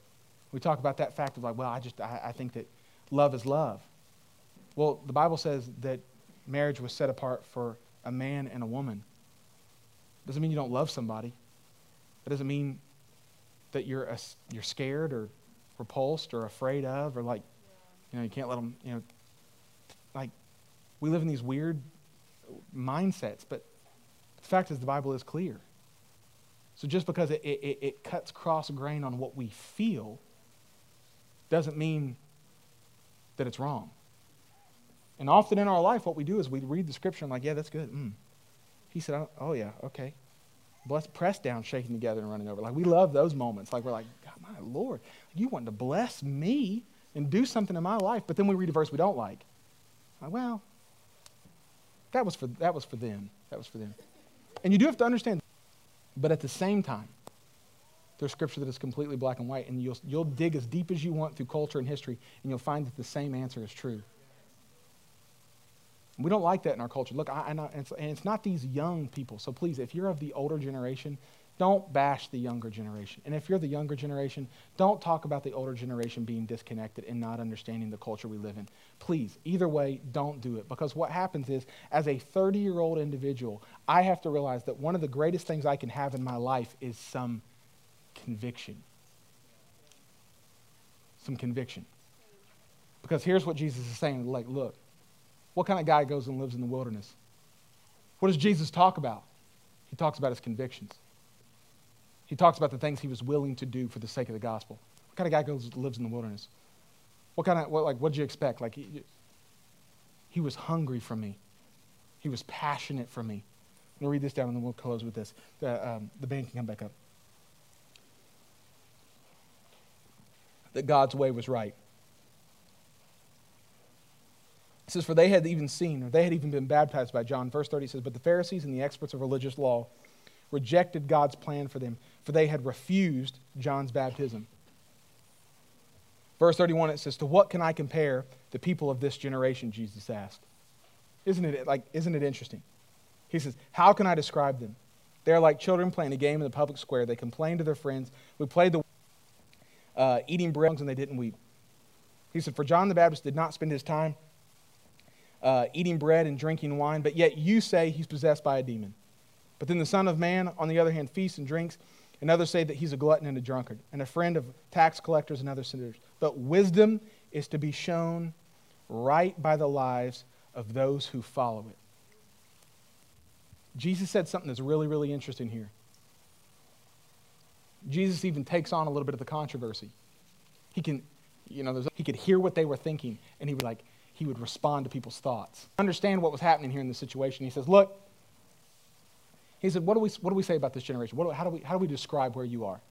We talk about that fact of like, well, I just, I, I think that love is love. Well, the Bible says that marriage was set apart for a man and a woman. Doesn't mean you don't love somebody. It doesn't mean that you're, a, you're scared or repulsed or afraid of, or like, you know, you can't let them, you know, like, we live in these weird mindsets, but the fact is the Bible is clear. So just because it, it, it cuts cross grain on what we feel doesn't mean that it's wrong. And often in our life, what we do is we read the scripture and like, yeah, that's good. Mm. He said, oh, oh yeah, okay. Blessed, pressed down, shaking together, and running over. Like we love those moments. Like we're like, God, my Lord, you want to bless me and do something in my life. But then we read a verse we don't like. like well, that was for that was for them. That was for them. And you do have to understand. But at the same time, there's scripture that is completely black and white, and you'll, you'll dig as deep as you want through culture and history, and you'll find that the same answer is true. We don't like that in our culture. Look, I, I and, it's, and it's not these young people. So please, if you're of the older generation, don't bash the younger generation. And if you're the younger generation, don't talk about the older generation being disconnected and not understanding the culture we live in. Please, either way, don't do it. Because what happens is, as a 30 year old individual, I have to realize that one of the greatest things I can have in my life is some conviction. Some conviction. Because here's what Jesus is saying like, look, what kind of guy goes and lives in the wilderness? What does Jesus talk about? He talks about his convictions. He talks about the things he was willing to do for the sake of the gospel. What kind of guy goes lives in the wilderness? What kind of what, like what did you expect? Like he, he was hungry for me. He was passionate for me. I'm to read this down and then we'll close with this. The, um, the band can come back up. That God's way was right. It says, For they had even seen, or they had even been baptized by John. Verse 30 says, But the Pharisees and the experts of religious law rejected God's plan for them, for they had refused John's baptism. Verse 31, it says, To what can I compare the people of this generation? Jesus asked. Isn't it, like, isn't it interesting? He says, How can I describe them? They are like children playing a game in the public square. They complain to their friends. We played the uh, eating bread and they didn't weep. He said, For John the Baptist did not spend his time uh, eating bread and drinking wine, but yet you say he's possessed by a demon. But then the Son of Man, on the other hand, feasts and drinks, and others say that he's a glutton and a drunkard, and a friend of tax collectors and other sinners. But wisdom is to be shown right by the lives of those who follow it. Jesus said something that's really, really interesting here. Jesus even takes on a little bit of the controversy. He can, you know, he could hear what they were thinking, and he would like, he would respond to people's thoughts. Understand what was happening here in this situation. He says, Look, he said, What do we, what do we say about this generation? Do, how, do we, how do we describe where you are?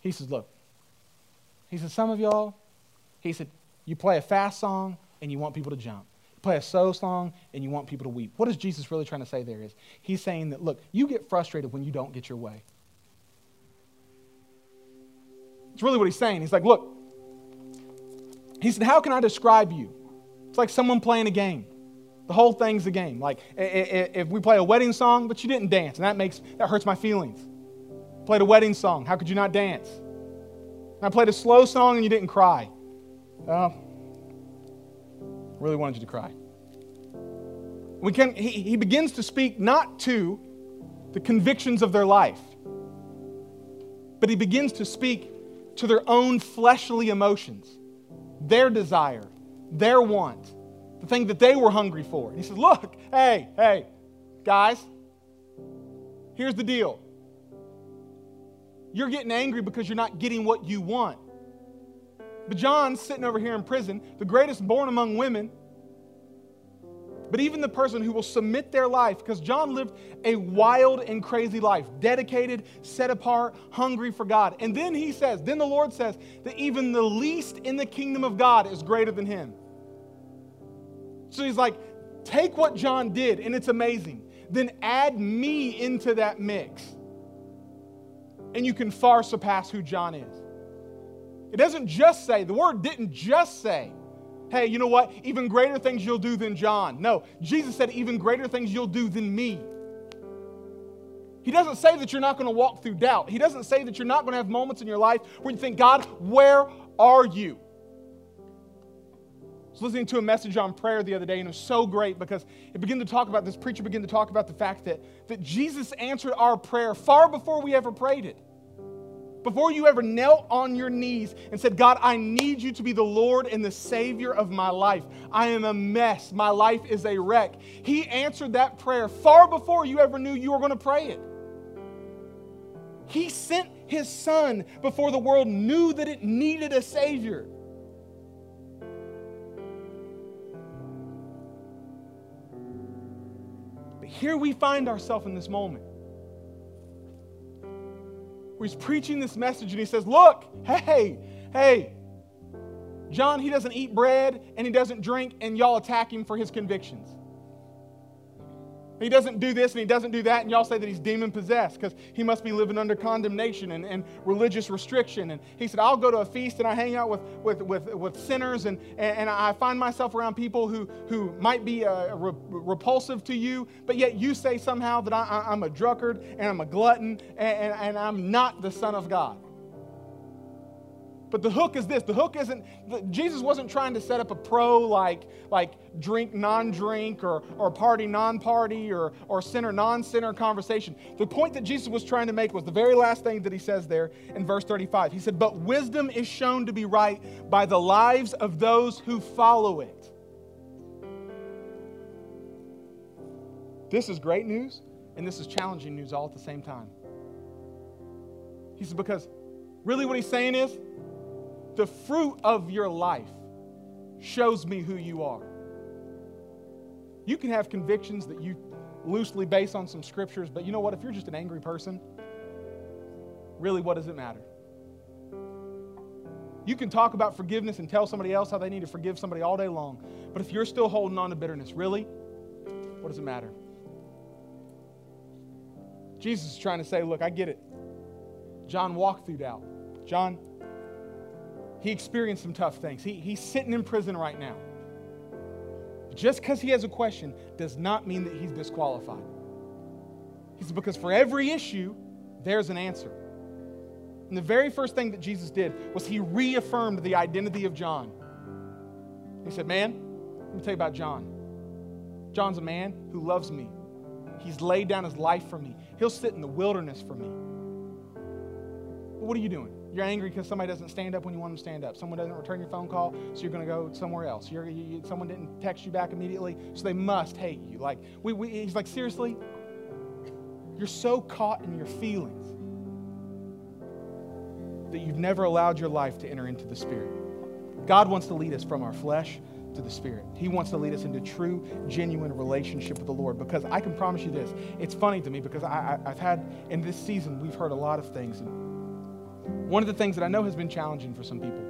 He says, Look, he said, Some of y'all, he said, you play a fast song and you want people to jump. You play a slow song and you want people to weep. What is Jesus really trying to say there is? He's saying that, look, you get frustrated when you don't get your way. It's really what he's saying. He's like, look, he said, How can I describe you? It's like someone playing a game. The whole thing's a game. Like if we play a wedding song, but you didn't dance, and that makes that hurts my feelings. Played a wedding song, how could you not dance? And I played a slow song and you didn't cry. Well, really wanted you to cry. We can, he, he begins to speak not to the convictions of their life, but he begins to speak to their own fleshly emotions, their desire, their want, the thing that they were hungry for. And he says, Look, hey, hey, guys, here's the deal. You're getting angry because you're not getting what you want. But John's sitting over here in prison, the greatest born among women. But even the person who will submit their life, because John lived a wild and crazy life, dedicated, set apart, hungry for God. And then he says, then the Lord says that even the least in the kingdom of God is greater than him. So he's like, take what John did, and it's amazing. Then add me into that mix. And you can far surpass who John is. It doesn't just say, the word didn't just say, hey, you know what? Even greater things you'll do than John. No, Jesus said, even greater things you'll do than me. He doesn't say that you're not going to walk through doubt. He doesn't say that you're not going to have moments in your life where you think, God, where are you? I was listening to a message on prayer the other day, and it was so great because it began to talk about this preacher began to talk about the fact that, that Jesus answered our prayer far before we ever prayed it. Before you ever knelt on your knees and said, God, I need you to be the Lord and the Savior of my life. I am a mess. My life is a wreck. He answered that prayer far before you ever knew you were going to pray it. He sent his son before the world knew that it needed a Savior. But here we find ourselves in this moment where he's preaching this message and he says, Look, hey, hey, John, he doesn't eat bread and he doesn't drink, and y'all attack him for his convictions. He doesn't do this and he doesn't do that, and y'all say that he's demon possessed because he must be living under condemnation and, and religious restriction. And he said, I'll go to a feast and I hang out with, with, with, with sinners, and, and I find myself around people who, who might be uh, re- repulsive to you, but yet you say somehow that I, am a drunkard and I'm a glutton and, and, and I'm not the Son of God. But the hook is this the hook isn't, Jesus wasn't trying to set up a pro like, like drink, non drink, or, or party, non party, or, or sinner, non sinner conversation. The point that Jesus was trying to make was the very last thing that he says there in verse 35. He said, But wisdom is shown to be right by the lives of those who follow it. This is great news, and this is challenging news all at the same time. He said, Because really what he's saying is, the fruit of your life shows me who you are. You can have convictions that you loosely base on some scriptures, but you know what? If you're just an angry person, really, what does it matter? You can talk about forgiveness and tell somebody else how they need to forgive somebody all day long, but if you're still holding on to bitterness, really, what does it matter? Jesus is trying to say, look, I get it. John walked through doubt. John, he experienced some tough things. He, he's sitting in prison right now. Just because he has a question does not mean that he's disqualified. He said, because for every issue, there's an answer. And the very first thing that Jesus did was he reaffirmed the identity of John. He said, Man, let me tell you about John. John's a man who loves me. He's laid down his life for me. He'll sit in the wilderness for me. But what are you doing? You're angry because somebody doesn't stand up when you want them to stand up. Someone doesn't return your phone call, so you're going to go somewhere else. You, you, someone didn't text you back immediately, so they must hate you. Like we, we, he's like, seriously, you're so caught in your feelings that you've never allowed your life to enter into the Spirit. God wants to lead us from our flesh to the Spirit. He wants to lead us into true, genuine relationship with the Lord. Because I can promise you this. It's funny to me because I, have had, in this season, we've heard a lot of things. And one of the things that I know has been challenging for some people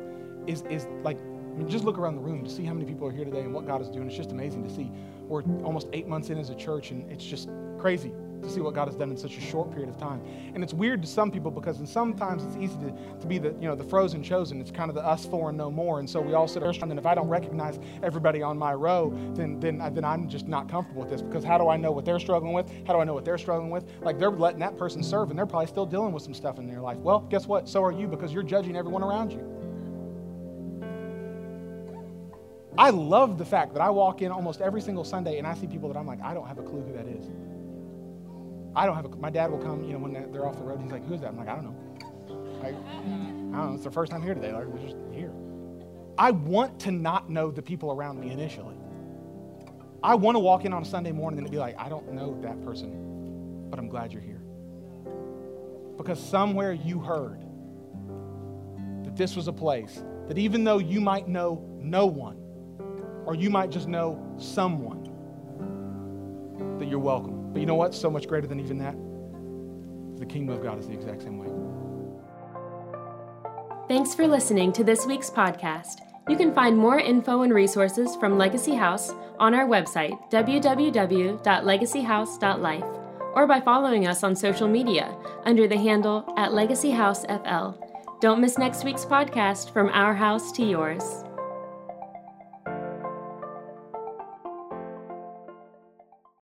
is, is like, I mean, just look around the room to see how many people are here today and what God is doing. It's just amazing to see. We're almost eight months in as a church, and it's just crazy to see what God has done in such a short period of time. And it's weird to some people because sometimes it's easy to, to be the, you know, the frozen chosen. It's kind of the us four and no more. And so we all sit around, and if I don't recognize everybody on my row, then, then, then I'm just not comfortable with this because how do I know what they're struggling with? How do I know what they're struggling with? Like they're letting that person serve, and they're probably still dealing with some stuff in their life. Well, guess what? So are you because you're judging everyone around you. I love the fact that I walk in almost every single Sunday and I see people that I'm like, I don't have a clue who that is. I don't have a, my dad will come, you know, when they're off the road. He's like, who's that? I'm like, I don't know. I, I don't know. It's their first time here today. Like, they're just here. I want to not know the people around me initially. I want to walk in on a Sunday morning and be like, I don't know that person, but I'm glad you're here. Because somewhere you heard that this was a place that even though you might know no one, or you might just know someone, that you're welcome. But you know what? So much greater than even that. The kingdom of God is the exact same way. Thanks for listening to this week's podcast. You can find more info and resources from Legacy House on our website, www.legacyhouse.life, or by following us on social media under the handle at Legacy House FL. Don't miss next week's podcast from our house to yours.